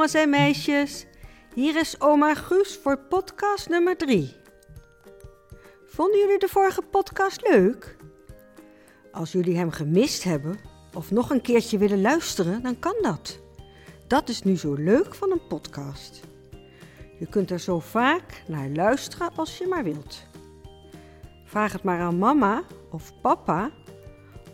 jongens en meisjes. Hier is oma Guus voor podcast nummer 3. Vonden jullie de vorige podcast leuk? Als jullie hem gemist hebben of nog een keertje willen luisteren, dan kan dat. Dat is nu zo leuk van een podcast. Je kunt er zo vaak naar luisteren als je maar wilt. Vraag het maar aan mama of papa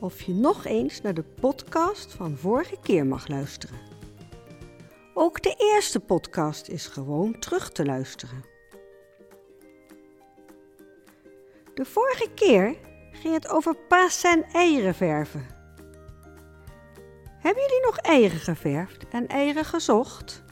of je nog eens naar de podcast van vorige keer mag luisteren. Ook de eerste podcast is gewoon terug te luisteren. De vorige keer ging het over paas en eieren verven. Hebben jullie nog eieren geverfd en eieren gezocht?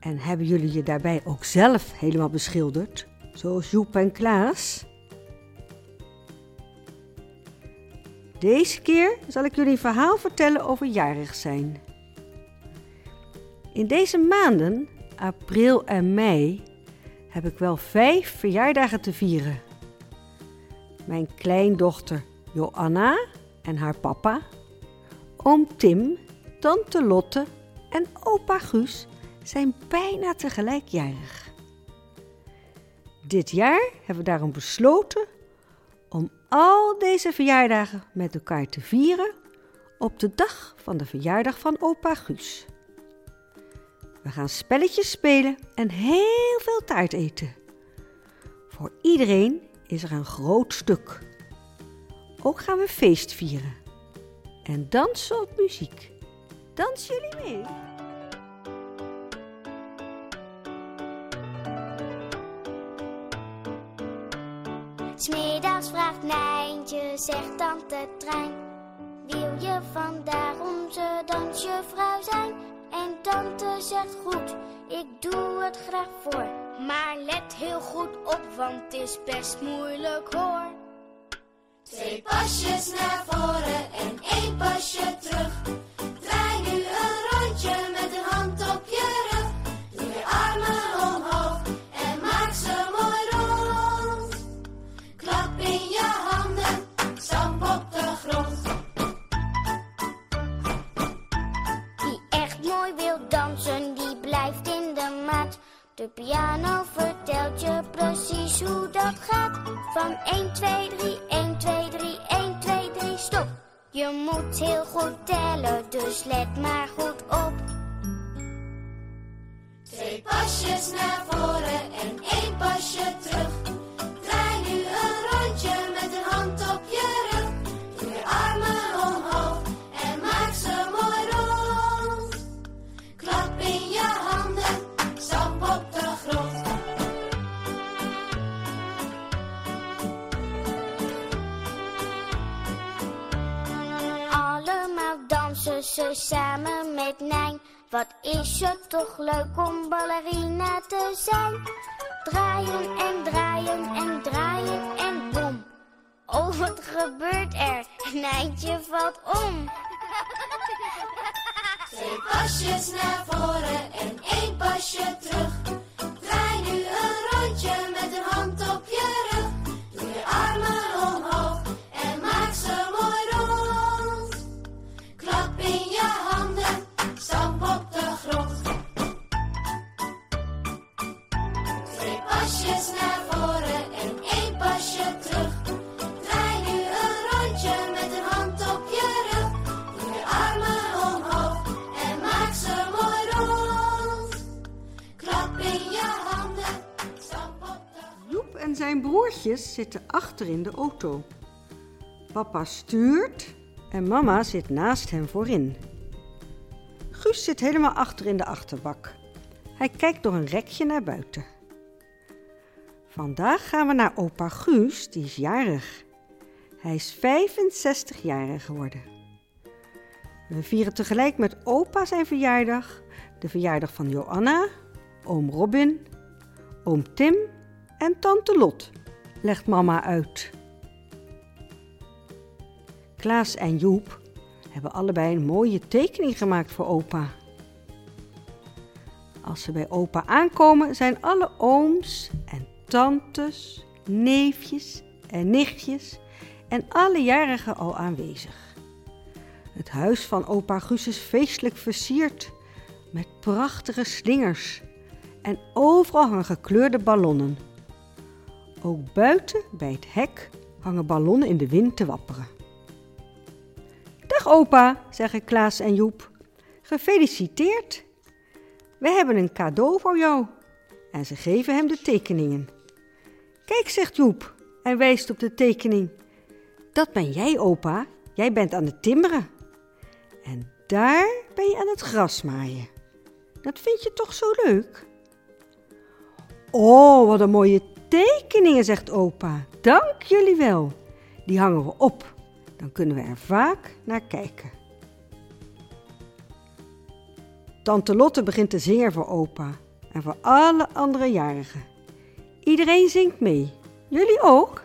En hebben jullie je daarbij ook zelf helemaal beschilderd, zoals Joep en Klaas? Deze keer zal ik jullie een verhaal vertellen over jarig zijn. In deze maanden, april en mei, heb ik wel vijf verjaardagen te vieren. Mijn kleindochter Joanna en haar papa, oom Tim, tante Lotte en opa Guus zijn bijna tegelijk jarig. Dit jaar hebben we daarom besloten om al deze verjaardagen met elkaar te vieren op de dag van de verjaardag van opa Guus. We gaan spelletjes spelen en heel veel taart eten. Voor iedereen is er een groot stuk. Ook gaan we feest vieren. En dansen op muziek. Dansen jullie mee? Smiddags vraagt Nijntje, zegt tante Trein. Wil je vandaag onze dansjuffrouw zijn? En tante zegt goed, ik doe het graag voor. Maar let heel goed op, want het is best moeilijk hoor. Twee pasjes naar voren en één pasje terug. Hoe dat gaat. Van 1, 2, 3, 1, 2, 3, 1, 2, 3, stop. Je moet heel goed tellen, dus let maar goed op. Twee pasjes naar voren en één pasje terug. Samen met Nijn. Wat is het toch leuk om ballerina te zijn? Draaien en draaien en draaien en bom. Oh, wat gebeurt er? Nijntje valt om. Twee pasjes naar voren en één pasje terug. Zijn broertjes zitten achter in de auto. Papa stuurt en mama zit naast hem voorin. Guus zit helemaal achter in de achterbak. Hij kijkt door een rekje naar buiten. Vandaag gaan we naar opa Guus, die is jarig. Hij is 65 jaar geworden. We vieren tegelijk met opa zijn verjaardag, de verjaardag van Joanna, oom Robin, oom Tim en tante Lot, legt mama uit. Klaas en Joep hebben allebei een mooie tekening gemaakt voor opa. Als ze bij opa aankomen, zijn alle ooms en tantes, neefjes en nichtjes en alle jarigen al aanwezig. Het huis van opa Guus is feestelijk versierd met prachtige slingers en overal hangen gekleurde ballonnen. Ook buiten bij het hek hangen ballonnen in de wind te wapperen. Dag opa, zeggen Klaas en Joep. Gefeliciteerd. We hebben een cadeau voor jou. En ze geven hem de tekeningen. Kijk, zegt Joep en wijst op de tekening. Dat ben jij, opa. Jij bent aan het timmeren. En daar ben je aan het gras maaien. Dat vind je toch zo leuk? Oh, wat een mooie tekeningen, zegt opa. Dank jullie wel. Die hangen we op. Dan kunnen we er vaak naar kijken. Tante Lotte begint te zingen voor opa en voor alle andere jarigen. Iedereen zingt mee. Jullie ook?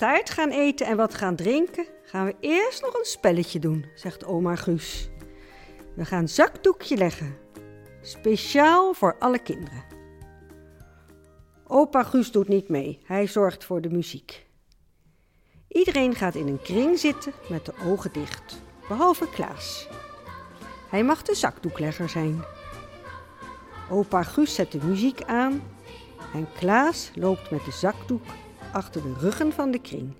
Taart gaan eten en wat gaan drinken, gaan we eerst nog een spelletje doen, zegt oma Guus. We gaan zakdoekje leggen, speciaal voor alle kinderen. Opa Guus doet niet mee, hij zorgt voor de muziek. Iedereen gaat in een kring zitten met de ogen dicht, behalve Klaas. Hij mag de zakdoeklegger zijn. Opa Guus zet de muziek aan en Klaas loopt met de zakdoek achter de ruggen van de kring.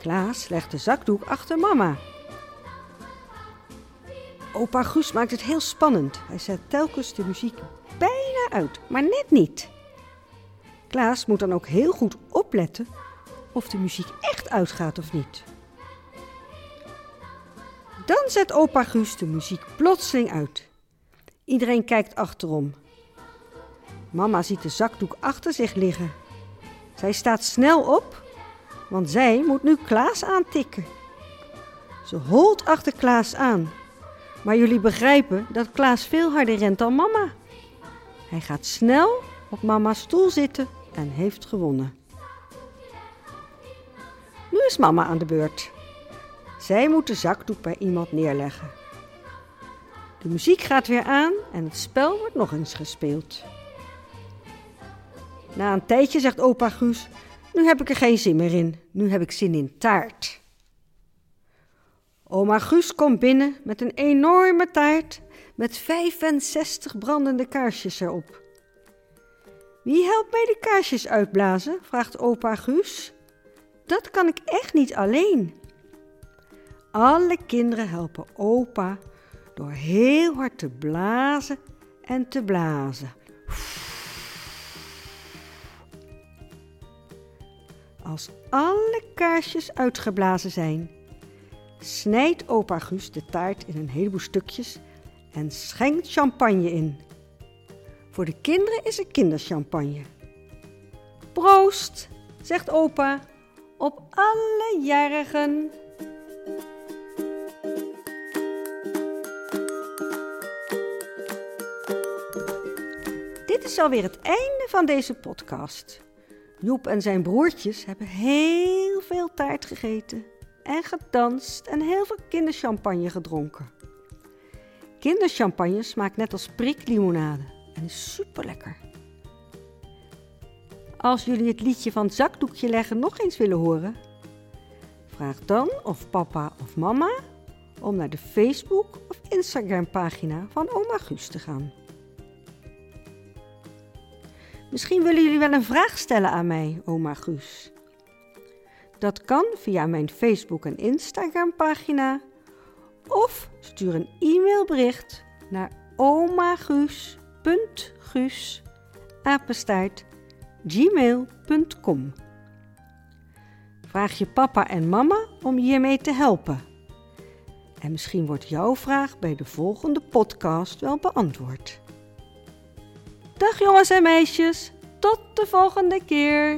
Klaas legt de zakdoek achter mama. Opa Guus maakt het heel spannend. Hij zet telkens de muziek bijna uit, maar net niet. Klaas moet dan ook heel goed opletten of de muziek echt uitgaat of niet. Dan zet opa Guus de muziek plotseling uit. Iedereen kijkt achterom. Mama ziet de zakdoek achter zich liggen. Zij staat snel op, want zij moet nu Klaas aantikken. Ze holt achter Klaas aan. Maar jullie begrijpen dat Klaas veel harder rent dan mama. Hij gaat snel op mama's stoel zitten en heeft gewonnen. Nu is mama aan de beurt. Zij moet de zakdoek bij iemand neerleggen. De muziek gaat weer aan en het spel wordt nog eens gespeeld. Na een tijdje zegt opa Guus: Nu heb ik er geen zin meer in. Nu heb ik zin in taart. Oma Guus komt binnen met een enorme taart met 65 brandende kaarsjes erop. Wie helpt mij de kaarsjes uitblazen? vraagt opa Guus. Dat kan ik echt niet alleen. Alle kinderen helpen opa door heel hard te blazen en te blazen. Als alle kaarsjes uitgeblazen zijn, snijdt opa Guus de taart in een heleboel stukjes en schenkt champagne in. Voor de kinderen is er kinderchampagne. Proost, zegt opa, op alle jarigen. Dit is alweer het einde van deze podcast. Joep en zijn broertjes hebben heel veel taart gegeten en gedanst en heel veel kinderchampagne gedronken. Kinderchampagne smaakt net als priklimonade en is super lekker. Als jullie het liedje van zakdoekje leggen nog eens willen horen, vraag dan of papa of mama om naar de Facebook of Instagram pagina van oma Guus te gaan. Misschien willen jullie wel een vraag stellen aan mij, oma Guus. Dat kan via mijn Facebook en Instagram pagina of stuur een e-mailbericht naar omaguus.guus gmail.com. Vraag je papa en mama om hiermee te helpen. En misschien wordt jouw vraag bij de volgende podcast wel beantwoord. Dag jongens en meisjes, tot de volgende keer.